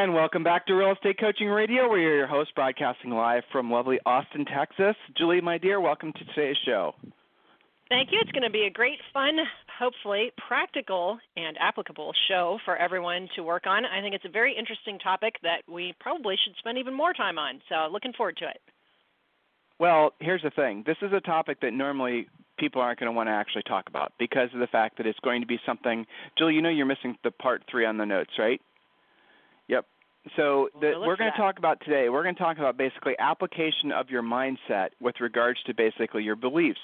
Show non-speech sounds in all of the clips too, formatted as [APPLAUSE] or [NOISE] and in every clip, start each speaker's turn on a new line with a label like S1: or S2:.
S1: And welcome back to Real Estate Coaching Radio. We're your host, broadcasting live from lovely Austin, Texas. Julie, my dear, welcome to today's show.
S2: Thank you. It's going to be a great, fun, hopefully practical and applicable show for everyone to work on. I think it's a very interesting topic that we probably should spend even more time on. So, looking forward to it.
S1: Well, here's the thing this is a topic that normally people aren't going to want to actually talk about because of the fact that it's going to be something. Julie, you know you're missing the part three on the notes, right? So the, we're going to talk about today. We're going to talk about basically application of your mindset with regards to basically your beliefs.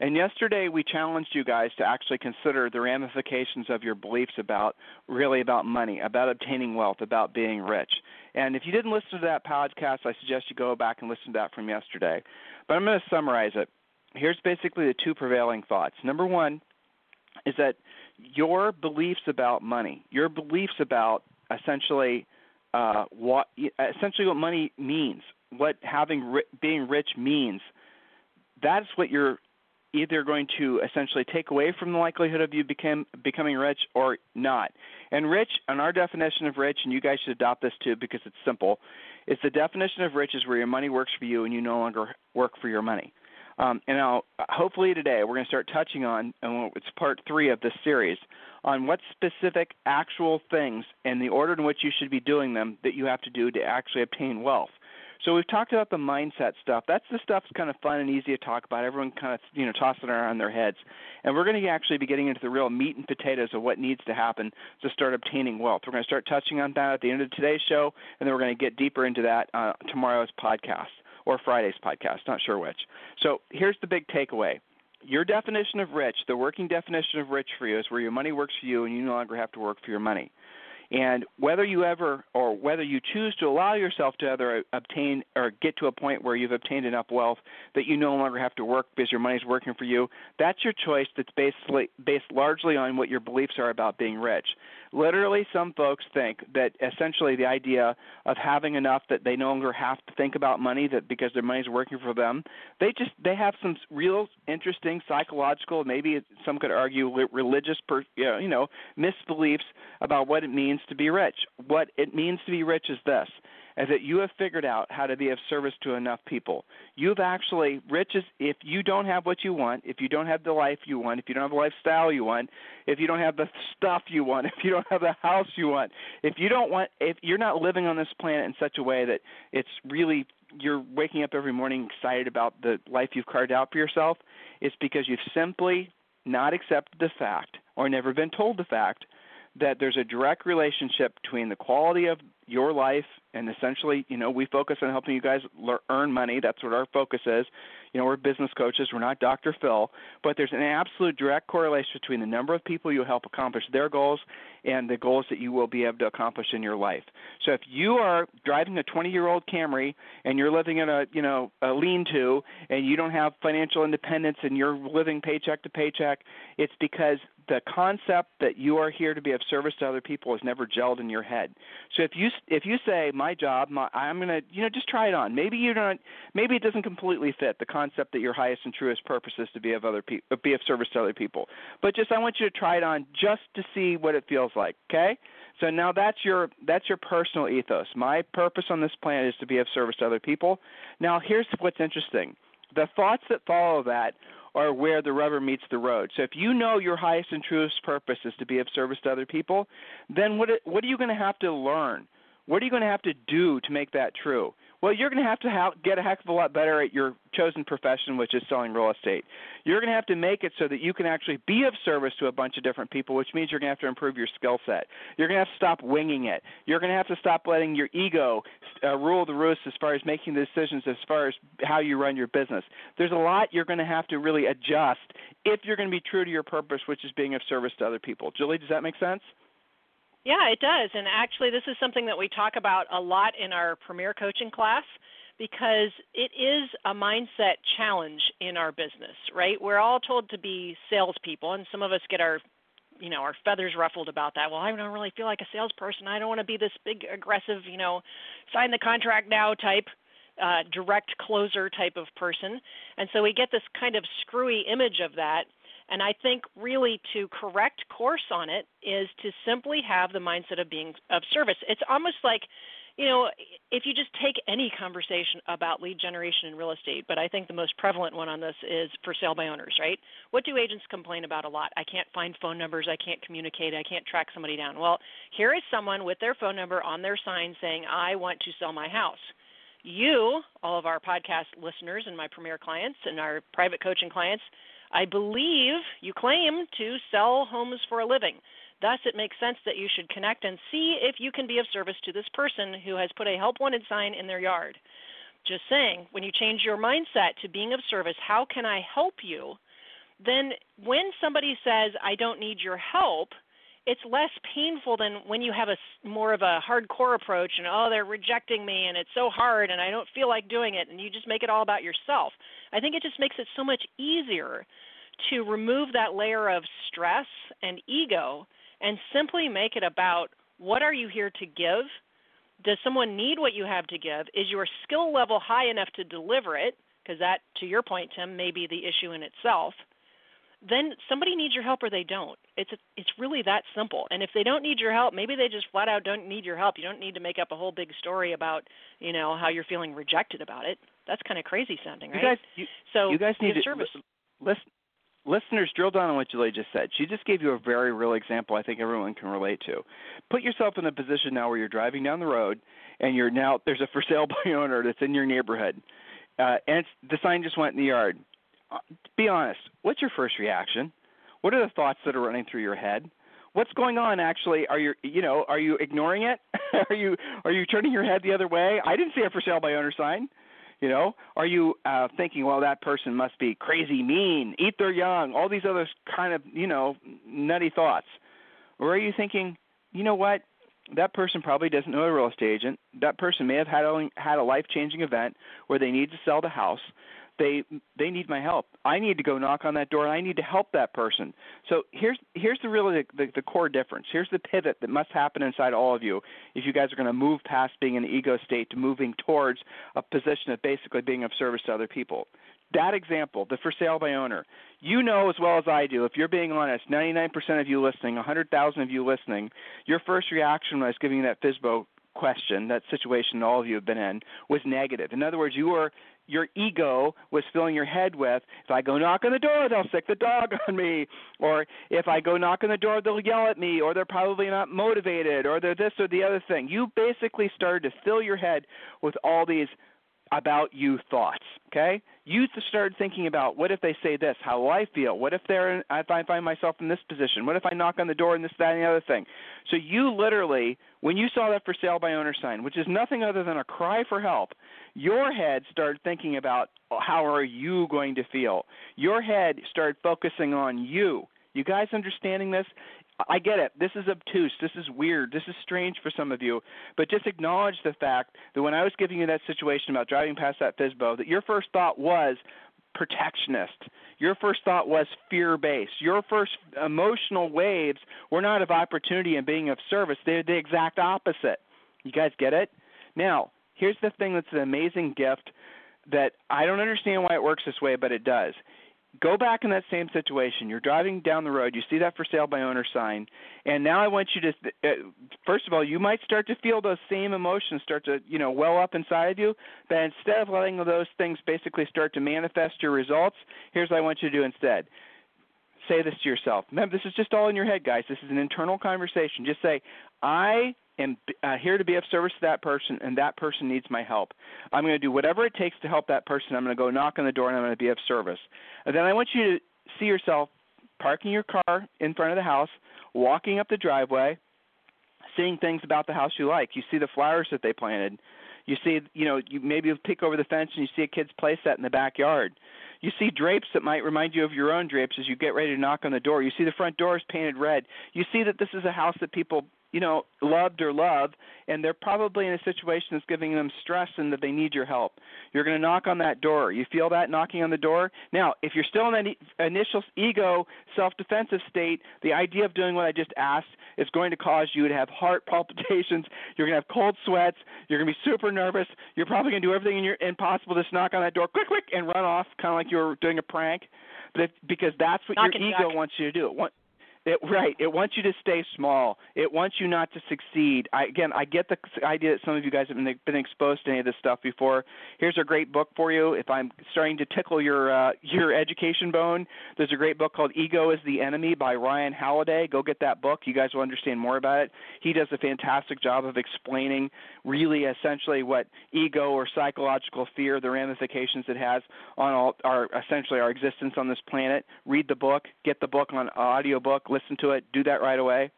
S1: And yesterday we challenged you guys to actually consider the ramifications of your beliefs about really about money, about obtaining wealth, about being rich. And if you didn't listen to that podcast, I suggest you go back and listen to that from yesterday. But I'm going to summarize it. Here's basically the two prevailing thoughts. Number one is that your beliefs about money, your beliefs about essentially uh, what essentially what money means, what having being rich means. That's what you're either going to essentially take away from the likelihood of you become becoming rich or not. And rich, on our definition of rich, and you guys should adopt this too because it's simple. It's the definition of rich is where your money works for you and you no longer work for your money. Um, and now, hopefully today, we're going to start touching on, and it's part three of this series, on what specific actual things and the order in which you should be doing them that you have to do to actually obtain wealth. So we've talked about the mindset stuff. That's the stuff that's kind of fun and easy to talk about. Everyone kind of you know tossing around their heads, and we're going to actually be getting into the real meat and potatoes of what needs to happen to start obtaining wealth. We're going to start touching on that at the end of today's show, and then we're going to get deeper into that uh, tomorrow's podcast or Friday's podcast, not sure which. So here's the big takeaway. Your definition of rich, the working definition of rich for you, is where your money works for you and you no longer have to work for your money. And whether you ever or whether you choose to allow yourself to either obtain or get to a point where you've obtained enough wealth that you no longer have to work because your money's working for you, that's your choice that's basically based largely on what your beliefs are about being rich. Literally some folks think that essentially the idea of having enough that they no longer have to think about money that because their money's working for them, they just they have some real interesting psychological, maybe some could argue religious per, you know, misbeliefs about what it means to be rich. What it means to be rich is this is that you have figured out how to be of service to enough people. You've actually rich is if you don't have what you want, if you don't have the life you want, if you don't have the lifestyle you want, if you don't have the stuff you want, [LAUGHS] if you don't have the house you want, if you don't want if you're not living on this planet in such a way that it's really you're waking up every morning excited about the life you've carved out for yourself, it's because you've simply not accepted the fact or never been told the fact that there's a direct relationship between the quality of your life and essentially you know we focus on helping you guys learn, earn money. That's what our focus is. You know we're business coaches. We're not dr phil. But there's an absolute direct correlation between the number of people you help accomplish their goals and the goals that you will be able to accomplish in your life. So if you are driving a 20 year old camry and you're living in a you know a lean to and you don't have financial independence and you're living paycheck to paycheck it's because the concept that you are here to be of service to other people has never gelled in your head. So if you if you say my job, my, I'm gonna you know just try it on. Maybe you don't. Maybe it doesn't completely fit the concept that your highest and truest purpose is to be of other people, be of service to other people. But just I want you to try it on just to see what it feels like. Okay. So now that's your that's your personal ethos. My purpose on this planet is to be of service to other people. Now here's what's interesting. The thoughts that follow that are where the rubber meets the road. So if you know your highest and truest purpose is to be of service to other people, then what what are you going to have to learn? What are you going to have to do to make that true? Well, you're going to have to ha- get a heck of a lot better at your chosen profession, which is selling real estate. You're going to have to make it so that you can actually be of service to a bunch of different people, which means you're going to have to improve your skill set. You're going to have to stop winging it. You're going to have to stop letting your ego uh, rule the roost as far as making the decisions as far as how you run your business. There's a lot you're going to have to really adjust if you're going to be true to your purpose, which is being of service to other people. Julie, does that make sense?
S2: Yeah, it does. And actually, this is something that we talk about a lot in our premier coaching class because it is a mindset challenge in our business, right? We're all told to be salespeople, and some of us get our you know our feathers ruffled about that well i don't really feel like a salesperson i don't want to be this big aggressive you know sign the contract now type uh, direct closer type of person and so we get this kind of screwy image of that and I think really to correct course on it is to simply have the mindset of being of service. It's almost like, you know, if you just take any conversation about lead generation in real estate, but I think the most prevalent one on this is for sale by owners, right? What do agents complain about a lot? I can't find phone numbers, I can't communicate, I can't track somebody down. Well, here is someone with their phone number on their sign saying, I want to sell my house you, all of our podcast listeners and my premier clients and our private coaching clients, I believe you claim to sell homes for a living. Thus, it makes sense that you should connect and see if you can be of service to this person who has put a help wanted sign in their yard. Just saying, when you change your mindset to being of service, how can I help you? Then, when somebody says, I don't need your help, it's less painful than when you have a more of a hardcore approach and oh they're rejecting me and it's so hard and I don't feel like doing it and you just make it all about yourself. I think it just makes it so much easier to remove that layer of stress and ego and simply make it about what are you here to give? Does someone need what you have to give? Is your skill level high enough to deliver it? Because that, to your point, Tim, may be the issue in itself then somebody needs your help or they don't. It's a, it's really that simple. And if they don't need your help, maybe they just flat out don't need your help. You don't need to make up a whole big story about you know how you're feeling rejected about it. That's kind of crazy sounding, right?
S1: You guys, you,
S2: so
S1: you guys need to
S2: service.
S1: Listen, listeners, drill down on what Julie just said. She just gave you a very real example. I think everyone can relate to. Put yourself in a position now where you're driving down the road and you're now there's a for sale [LAUGHS] by owner that's in your neighborhood, uh, and the sign just went in the yard uh, be honest. What's your first reaction? What are the thoughts that are running through your head? What's going on actually? Are you you know, are you ignoring it? [LAUGHS] are you are you turning your head the other way? I didn't see a for sale by owner sign. You know, are you uh, thinking, well, that person must be crazy, mean, eat their young, all these other kind of, you know, nutty thoughts? Or are you thinking, you know what, that person probably doesn't know a real estate agent. That person may have had a, had a life changing event where they need to sell the house they they need my help. I need to go knock on that door and I need to help that person. So here's here's the really the, the, the core difference. Here's the pivot that must happen inside all of you if you guys are going to move past being in the ego state to moving towards a position of basically being of service to other people. That example, the for sale by owner, you know as well as I do, if you're being honest, 99% of you listening, 100,000 of you listening, your first reaction when I was giving you that FSBO question, that situation all of you have been in, was negative. In other words, you were your ego was filling your head with if I go knock on the door, they'll sic the dog [LAUGHS] on me, or if I go knock on the door, they'll yell at me, or they're probably not motivated, or they're this or the other thing. You basically started to fill your head with all these about you thoughts. Okay, you start thinking about what if they say this? How will I feel? What if they're if I find myself in this position? What if I knock on the door and this, that, and the other thing? So you literally, when you saw that for sale by owner sign, which is nothing other than a cry for help, your head started thinking about uh, how are you going to feel. Your head started focusing on you. You guys understanding this? I get it. This is obtuse. This is weird. This is strange for some of you. But just acknowledge the fact that when I was giving you that situation about driving past that FSBO, that your first thought was protectionist. Your first thought was fear based. Your first emotional waves were not of opportunity and being of service. They're the exact opposite. You guys get it? Now, here's the thing that's an amazing gift that I don't understand why it works this way, but it does go back in that same situation. You're driving down the road, you see that for sale by owner sign, and now I want you to uh, first of all, you might start to feel those same emotions start to, you know, well up inside of you, but instead of letting those things basically start to manifest your results, here's what I want you to do instead. Say this to yourself. Remember, this is just all in your head, guys. This is an internal conversation. Just say, I am uh, here to be of service to that person, and that person needs my help. I'm going to do whatever it takes to help that person. I'm going to go knock on the door, and I'm going to be of service. And then I want you to see yourself parking your car in front of the house, walking up the driveway, seeing things about the house you like. You see the flowers that they planted. You see, you know, you maybe peek over the fence and you see a kid's play set in the backyard. You see drapes that might remind you of your own drapes as you get ready to knock on the door. You see the front door is painted red. You see that this is a house that people you know, loved or love, and they're probably in a situation that's giving them stress and that they need your help. You're going to knock on that door. You feel that knocking on the door? Now, if you're still in that initial ego self defensive state, the idea of doing what I just asked is going to cause you to have heart [LAUGHS] palpitations. You're going to have cold sweats. You're going to be super nervous. You're probably going to do everything in your impossible to knock on that door quick, quick, and run off, kind of like you were doing a prank. But if, because that's what
S2: Knock
S1: your ego wants you to do. It, it, right. It wants you to stay small. It wants you not to succeed. I, again, I get the idea that some of you guys have been, been exposed to any of this stuff before. Here's a great book for you. If I'm starting to tickle your uh, your education bone, there's a great book called Ego is the Enemy by Ryan Holiday. Go get that book. You guys will understand more about it. He does a fantastic job of explaining really essentially what ego or psychological fear, the ramifications it has on all our essentially our existence on this planet. Read the book. Get the book on audio book listen to it, do that right away.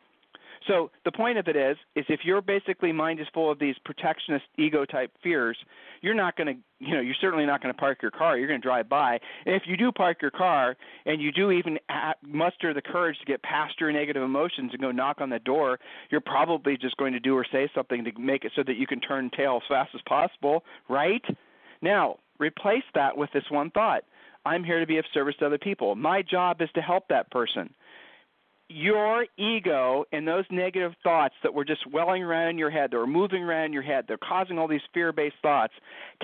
S1: So the point of it is, is if your basically mind is full of these protectionist ego type fears, you're not going to, you know, you're certainly not going to park your car. You're going to drive by, and if you do park your car and you do even muster the courage to get past your negative emotions and go knock on the door, you're probably just going to do or say something to make it so that you can turn tail as fast as possible, right? Now replace that with this one thought. I'm here to be of service to other people. My job is to help that person your ego and those negative thoughts that were just welling around in your head, that were moving around in your head, they're causing all these fear based thoughts,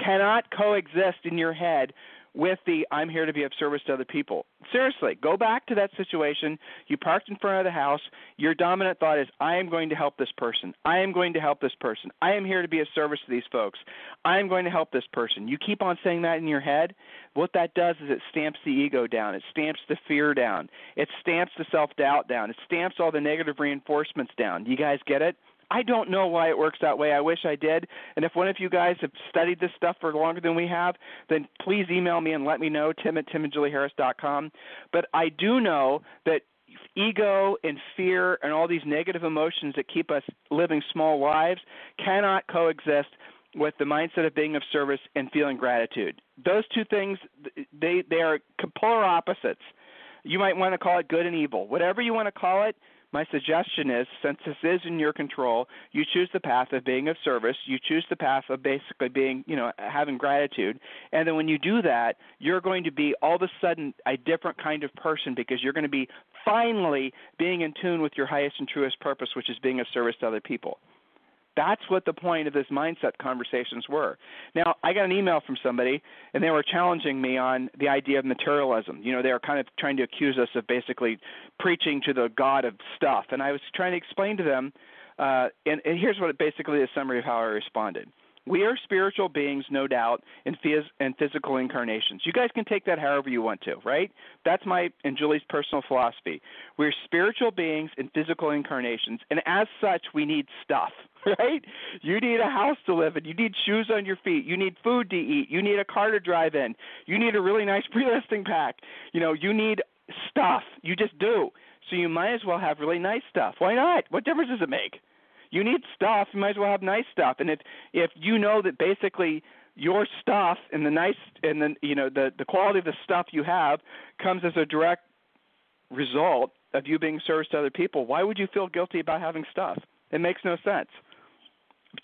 S1: cannot coexist in your head with the I'm here to be of service to other people. Seriously, go back to that situation. You parked in front of the house. Your dominant thought is I am going to help this person. I am going to help this person. I am here to be of service to these folks. I am going to help this person. You keep on saying that in your head. What that does is it stamps the ego down. It stamps the fear down. It stamps the self doubt down. It stamps all the negative reinforcements down. You guys get it? I don't know why it works that way. I wish I did. And if one of you guys have studied this stuff for longer than we have, then please email me and let me know, tim at timandjulieharris.com. But I do know that ego and fear and all these negative emotions that keep us living small lives cannot coexist with the mindset of being of service and feeling gratitude. Those two things, they, they are polar opposites. You might want to call it good and evil. Whatever you want to call it, my suggestion is since this is in your control, you choose the path of being of service, you choose the path of basically being, you know, having gratitude. And then when you do that, you're going to be all of a sudden a different kind of person because you're going to be finally being in tune with your highest and truest purpose, which is being of service to other people. That's what the point of this mindset conversations were. Now, I got an email from somebody, and they were challenging me on the idea of materialism. You know, they were kind of trying to accuse us of basically preaching to the God of stuff. And I was trying to explain to them, uh, and, and here's what basically the summary of how I responded. We are spiritual beings, no doubt, in phys- and physical incarnations. You guys can take that however you want to, right? That's my and Julie's personal philosophy. We're spiritual beings in physical incarnations, and as such, we need stuff, [LAUGHS] right? You need a house to live in. You need shoes on your feet. You need food to eat. You need a car to drive in. You need a really nice [LAUGHS] pre-listing pack. You know, you need stuff. You just do. So you might as well have really nice stuff. Why not? What difference does it make? You need stuff. You might as well have nice stuff. And if if you know that basically your stuff and the nice and the you know the the quality of the stuff you have comes as a direct result of you being service to other people, why would you feel guilty about having stuff? It makes no sense.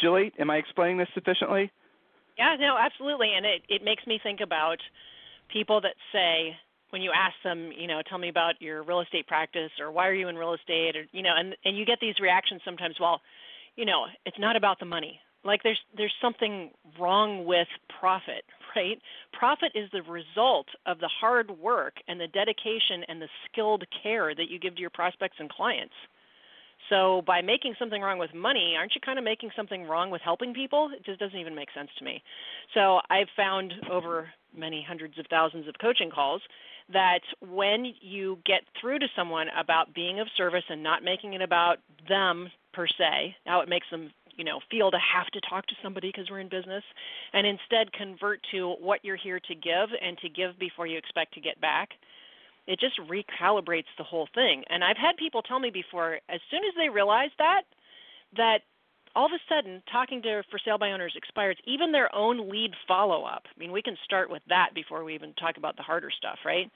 S1: Julie, am I explaining this sufficiently?
S2: Yeah, no, absolutely. And it, it makes me think about people that say, when you ask them, you know, tell me about your real estate practice or why are you in real estate or you know, and and you get these reactions sometimes, well, you know, it's not about the money. Like there's there's something wrong with profit, [LAUGHS] right? Profit is the result of the hard work and the dedication and the skilled care that you give to your prospects and clients. So by making something wrong with money, aren't you kind of making something wrong with helping people? It just doesn't even make sense to me. So I've found over many hundreds of thousands of coaching calls that when you get through to someone about being of service and not making it about them per se, how it makes them you know feel to have to talk to somebody because we're in business and instead convert to what you're here to give and to give before you expect to get back it just recalibrates the whole thing. And I've had people tell me before, as soon as they realize that, that all of a sudden talking to for sale by owners expires even their own lead follow up. I mean, we can start with that before we even talk about the harder stuff, right?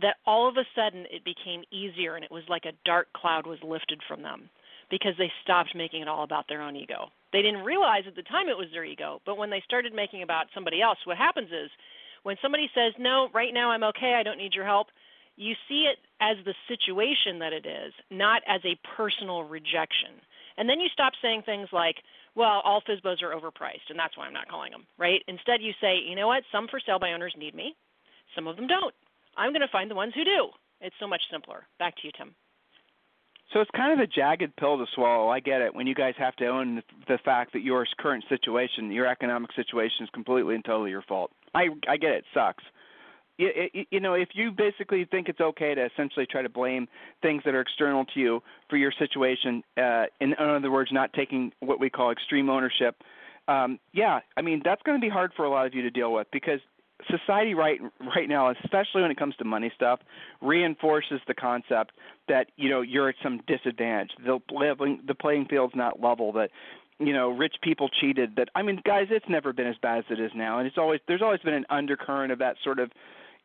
S2: That all of a sudden it became easier and it was like a dark cloud was lifted from them because they stopped making it all about their own ego. They didn't realize at the time it was their ego, but when they started making about somebody else, what happens is when somebody says, "No, right now I'm okay. I don't need your help." You see it as the situation that it is, not as a personal rejection. And then you stop saying things like, well, all FSBOs are overpriced, and that's why I'm not calling them, right? Instead, you say, you know what? Some for sale by owners need me, some of them don't. I'm going to find the ones who do. It's so much simpler. Back to you, Tim.
S1: So it's kind of a jagged pill to swallow. I get it. When you guys have to own the fact that your current situation, your economic situation, is completely and totally your fault. I I get it. It sucks you, you know, if you basically think it's okay to essentially try to blame things that are external to you for your situation, uh, in, in other words, not taking what we call extreme ownership, um, yeah, I mean that's going to be hard for a lot of you to deal with because society right right now, especially when it comes to money stuff, reinforces the concept that you know you're at some disadvantage. The leveling, the playing field's not level. That you know rich people cheated. That I mean, guys, it's never been as bad as it is now, and it's always there's always been an undercurrent of that sort of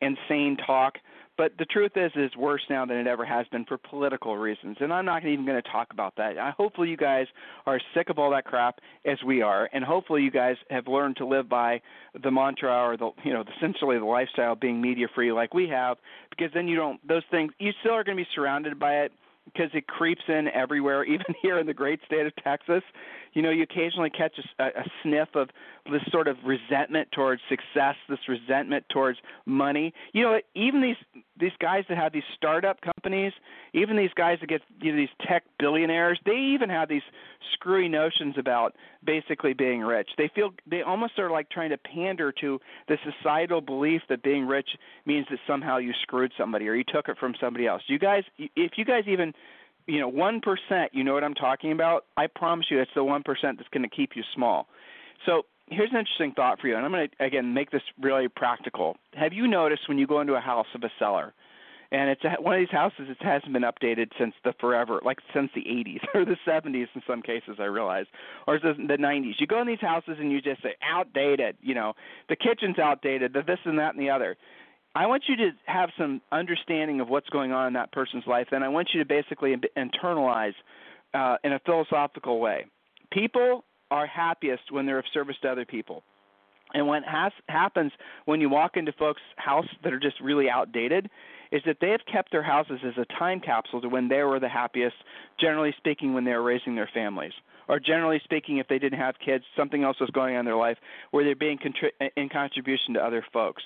S1: insane talk. But the truth is, it's worse now than it ever has been for political reasons, and I'm not even going to talk about that. I, hopefully, you guys are sick of all that crap as we are, and hopefully, you guys have learned to live by the mantra or the you know essentially the lifestyle being media free like we have, because then you don't those things you still are going to be surrounded by it because it creeps in everywhere, [LAUGHS] even here in the great state of Texas. You know, you occasionally catch a, a sniff of this sort of resentment towards success, this resentment towards money. You know, even these these guys that have these startup companies, even these guys that get you know these tech billionaires, they even have these screwy notions about basically being rich. They feel they almost are like trying to pander to the societal belief that being rich means that somehow you screwed somebody or you took it from somebody else. You guys, if you guys even you know, one percent. You know what I'm talking about? I promise you, it's the one percent that's going to keep you small. So here's an interesting thought for you, and I'm going to again make this really practical. Have you noticed when you go into a house of a seller, and it's one of these houses that hasn't been updated since the forever, like since the 80s [LAUGHS] or the 70s in some cases, I realize, or the, the 90s. You go in these houses and you just say outdated. You know, the kitchen's outdated, the this and that and the other. I want you to have some understanding of what's going on in that person's life, and I want you to basically internalize uh, in a philosophical way. People are happiest when they're of service to other people. And what has, happens when you walk into folks' house that are just really outdated is that they have kept their houses as a time capsule to when they were the happiest, generally speaking, when they were raising their families. Or generally speaking, if they didn't have kids, something else was going on in their life where they're being contri- in contribution to other folks.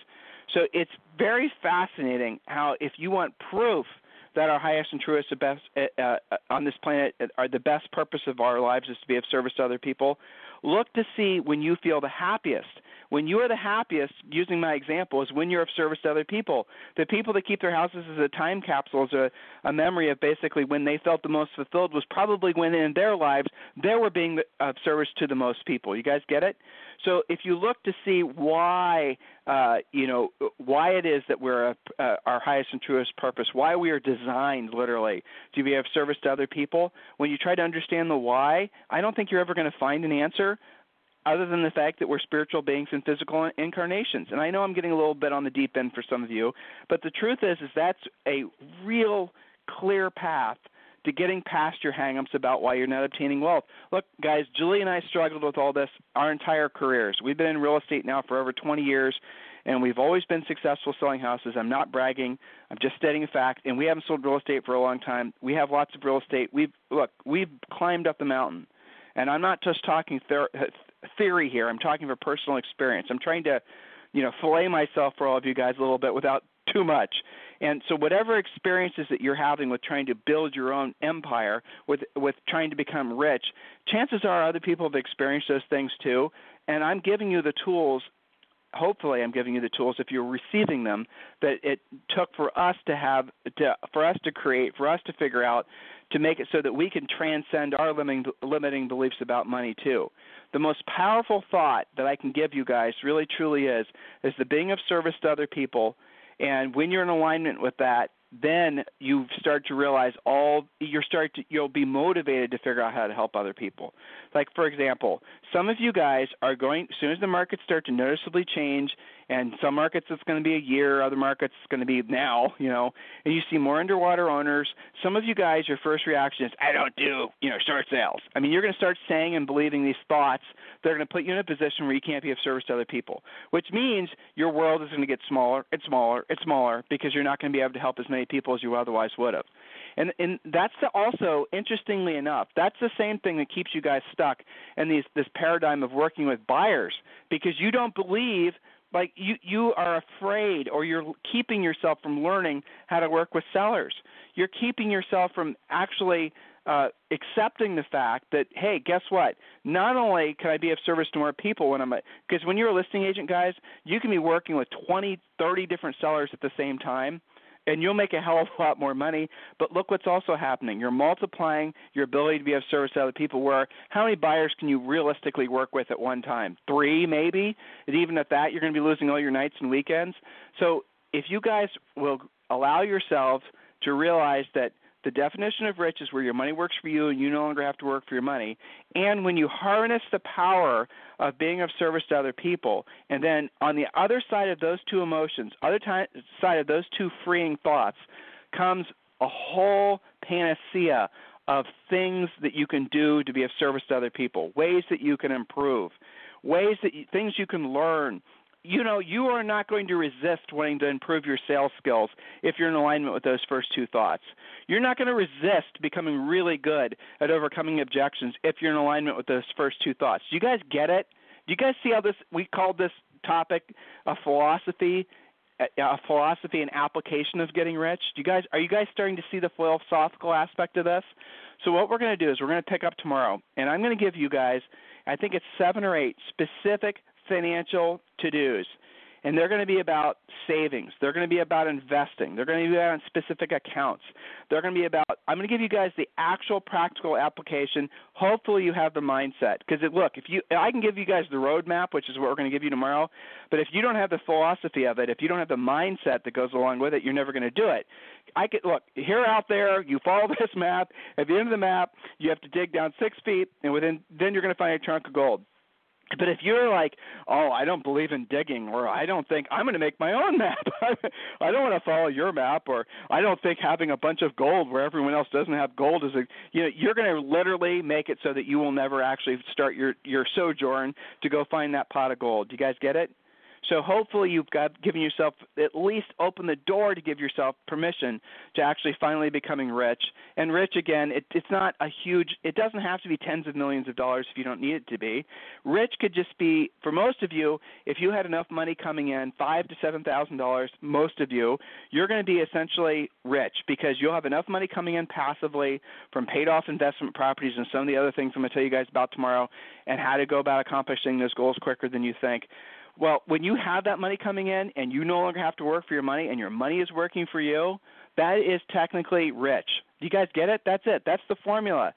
S1: So it's very fascinating how, if you want proof that our highest and truest best uh, on this planet are the best purpose of our lives is to be of service to other people, look to see when you feel the happiest when you are the happiest, using my example, is when you're of service to other people. The people that keep their houses as a time capsule, as a, a memory of basically when they felt the most fulfilled, was probably when in their lives they were being of service to the most people. You guys get it? So if you look to see why, uh, you know, why it is that we're a, uh, our highest and truest purpose, why we are designed literally to be of service to other people, when you try to understand the why, I don't think you're ever going to find an answer other than the fact that we're spiritual beings and physical incarnations. And I know I'm getting a little bit on the deep end for some of you, but the truth is is that's a real clear path to getting past your hangups about why you're not obtaining wealth. Look, guys, Julie and I struggled with all this our entire careers. We've been in real estate now for over 20 years, and we've always been successful selling houses. I'm not bragging. I'm just stating a fact. And we haven't sold real estate for a long time. We have lots of real estate. We've look, we've climbed up the mountain. And I'm not just talking ther- theory here. I'm talking for personal experience. I'm trying to, you know, fillet myself for all of you guys a little bit without [LAUGHS] too much. And so whatever experiences that you're having with trying to build your own empire, with with trying to become rich, chances are other people have experienced those things too. And I'm giving you the tools hopefully I'm giving you the tools if you're receiving them that it took for us to have to for us to create for us to figure out to make it so that we can transcend our limiting limiting beliefs about money too. The most powerful thought that I can give you guys really truly is is the being of service to other people and when you're in alignment with that then you start to realize all you're start to you'll be motivated to figure out how to help other people. Like for example, some of you guys are going as soon as the markets start to noticeably change And some markets it's going to be a year, other markets it's going to be now, you know. And you see more underwater owners. Some of you guys, your first reaction is, I don't do, you know, short sales. I mean, you're going to start saying and believing these thoughts that are going to put you in a position where you can't be of service to other people, which means your world is going to get smaller and smaller and smaller because you're not going to be able to help as many people as you otherwise would have. And and that's also interestingly enough, that's the same thing that keeps you guys stuck in these this paradigm of working with buyers because you don't believe like you you are afraid or you're keeping yourself from learning how to work with sellers. You're keeping yourself from actually uh, accepting the fact that hey, guess what? Not only can I be of service to more people when I'm because when you're a listing agent, guys, you can be working with 20, 30 different sellers at the same time and you'll make a hell of a lot more money. But look what's also happening. You're multiplying your ability to be of service to other people. Where how many buyers can you realistically work with at one time? Three, maybe. And even at that, you're going to be losing all your nights and weekends. So if you guys will allow yourselves to realize that the definition of rich is where your money works for you and you no longer have to work for your money. And when you harness the power of being of service to other people, and then on the other side of those two emotions, other time, side of those two freeing thoughts, comes a whole panacea of things that you can do to be of service to other people, ways that you can improve, ways that you, things you can learn, you know you are not going to resist wanting to improve your sales skills if you're in alignment with those first two thoughts. You're not going to resist becoming really good at overcoming objections if you're in alignment with those first two thoughts. Do you guys get it? Do you guys see how this we called this topic a philosophy a philosophy and application of getting rich? Do you guys are you guys starting to see the philosophical aspect of this? So what we're going to do is we're going to pick up tomorrow and I'm going to give you guys I think it's 7 or 8 specific financial to dos. And they're going to be about savings. They're going to be about investing. They're going to be about specific accounts. They're going to be about, I'm going to give you guys the actual practical application. Hopefully, you have the mindset. Because, look, if you, I can give you guys the roadmap, which is what we're going to give you tomorrow. But if you don't have the philosophy of it, if you don't have the mindset that goes along with it, you're never going to do it. I could look here out there. You follow [LAUGHS] this map. At the end of the map, you have to dig down six feet, and within then you're going to find a chunk of gold. [LAUGHS] But if you're like, oh, I don't believe in digging, or I don't think I'm going to make my own [LAUGHS] map, I don't want to follow your map, or I don't think having a bunch of gold where everyone else doesn't have gold is a, you know, you're going to literally make it so that you will never actually start your your sojourn to go find that pot of gold. Do you guys get it? So hopefully you've got given yourself at least open the door to give yourself permission to actually finally becoming rich. And rich again, it, it's not a huge. It doesn't have to be tens of millions of dollars if you don't need it to be. Rich could just be for most of you. If you had enough money coming in, five to seven thousand dollars, most of you, you're going to be essentially rich because you'll have enough money coming in passively from paid off investment properties and some of the other things I'm going to tell you guys about tomorrow, and how to go about accomplishing those goals quicker than you think. Well, when you have that money coming in and you no longer have to work for your money and your money is working for you, that is technically rich. Do you guys get it? That's it. That's the formula.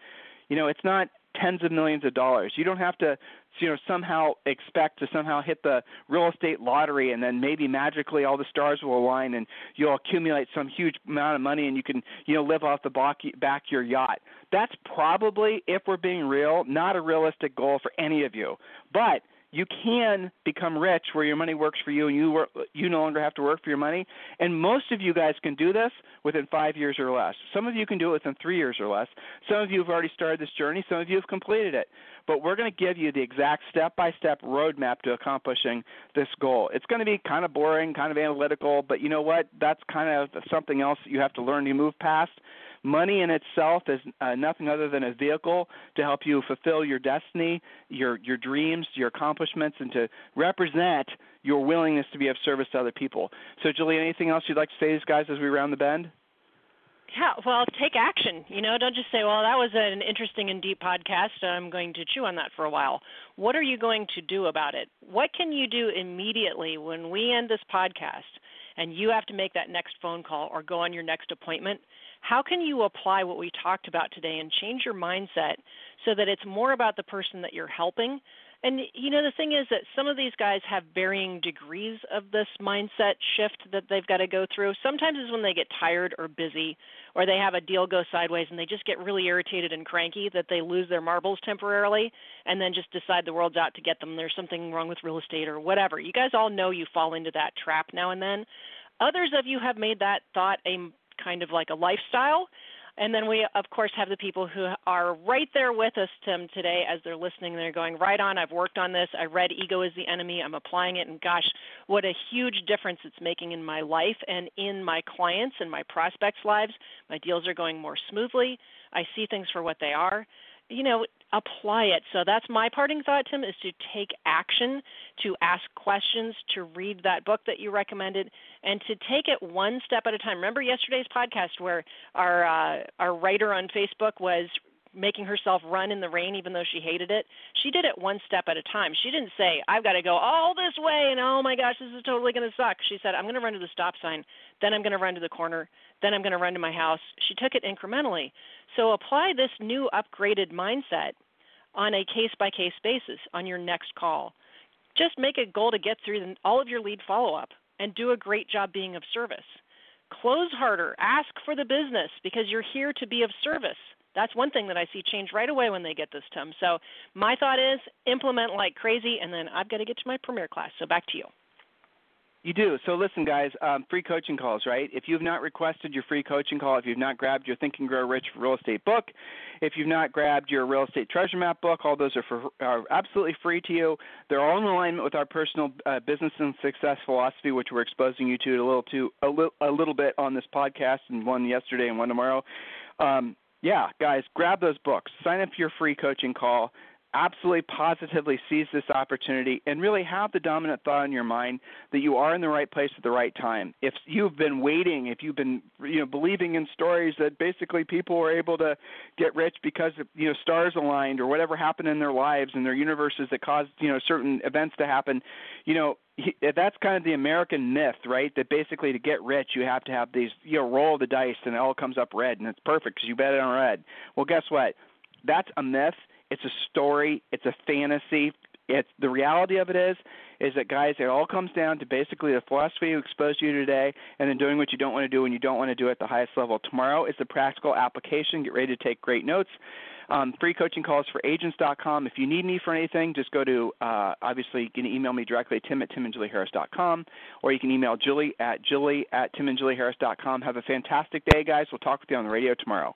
S1: You know, it's not tens of millions of dollars. You don't have to, you know, somehow expect to somehow hit the real estate lottery and then maybe magically all the stars will align and you'll accumulate some huge amount of money and you can, you know, live off the back back your yacht. That's probably, if we're being real, not a realistic goal for any of you. But you can become rich where your money works for you and you work, you no longer have to work for your money. And most of you guys can do this within five years or less. Some of you can do it within three years or less. Some of you have already started this journey. Some of you have completed it. But we're going to give you the exact step by step roadmap to accomplishing this goal. It's going to be kind of boring, kind of analytical, but you know what? That's kind of something else you have to learn to move past. Money in itself is uh, nothing other than a vehicle to help you fulfill your destiny, your your dreams, your accomplishments, and to represent your willingness to be of service to other people. So, Julie, anything else you'd like to say to these guys as we round the bend?
S2: Yeah, well, take action. You know, don't just say, "Well, that was an interesting and deep podcast. I'm going to chew on that for a while." What are you going to do about it? What can you do immediately when we end this podcast and you have to make that next phone call or go on your next appointment? How can you apply what we talked about today and change your mindset so that it's more about the person that you're helping And you know the thing is that some of these guys have varying degrees of this mindset shift that they've got to go through. Sometimes it's when they get tired or busy or they have a deal go sideways and they just get really irritated and cranky that they lose their marbles temporarily and then just decide the world's out to get them. There's something wrong with real estate or whatever. You guys all know you fall into that trap now and then. Others of you have made that thought a kind of like a lifestyle and then we, of course, have the people who are right there with us, Tim, today as they're listening. They're going, right on, I've worked on this. I read Ego is the Enemy. I'm applying it. And gosh, what a huge difference it's making in my life and in my clients and my prospects' lives. My deals are going more smoothly. I see things for what they are you know, apply it. So that's my parting thought, Tim, is to take action, to ask questions, to read that book that you recommended, and to take it one step at a time. Remember yesterday's podcast where our uh, our writer on Facebook was making herself run in the rain even though she hated it. She did it one step at a time. She didn't say, I've got to go all this way and oh my gosh, this is totally going to suck. She said, I'm going to run to the stop sign, then I'm going to run to the corner, then I'm going to run to my house. She took it incrementally. So apply this new upgraded mindset on a case by case basis on your next call. Just make a goal to get through all of your lead follow up and do a great job being of service. Close harder, ask for the business because you're here to be of service. That's one thing that I see change right away when they get this, Tim. So my thought is implement like crazy, and then I've got to get to my premier class. So back to you.
S1: You do. So listen, guys, um, free coaching calls, right? If you've not requested your free coaching call, if you've not grabbed your Think and Grow Rich real estate book, if you've not grabbed your real estate treasure map book, all those are for are absolutely free to you. They're all in alignment with our personal uh, business and success philosophy, which we're exposing you to a little to a, li- a little bit on this podcast, and one yesterday and one tomorrow. Um, yeah, guys, grab those books. Sign up for your free coaching call absolutely positively seize this opportunity and really have the dominant thought in your mind that you are in the right place at the right time. If you've been waiting, if you've been you know believing in stories that basically people were able to get rich because you know stars aligned or whatever happened in their lives and their universes that caused you know certain events to happen, you know that's kind of the American myth, right? That basically to get rich, you have to have these, you know, roll the dice and it all comes up red and it's perfect because you bet it on red. Well, guess what? That's a myth it's a story. It's a fantasy. It's the reality of it is is that guys, it all comes down to basically the philosophy you exposed to you today, and then doing what you don't want to do and you don't want to do at the highest level. Tomorrow is the practical application. Get ready to take great notes. Um, free coaching calls for agents.com. If you need me for anything, just go to, uh, obviously, you can email me directly tim at timandjulieharris.com, or you can email Julie at julie at timandjulieharris.com. Have a fantastic day, guys. We'll talk with you on the radio tomorrow.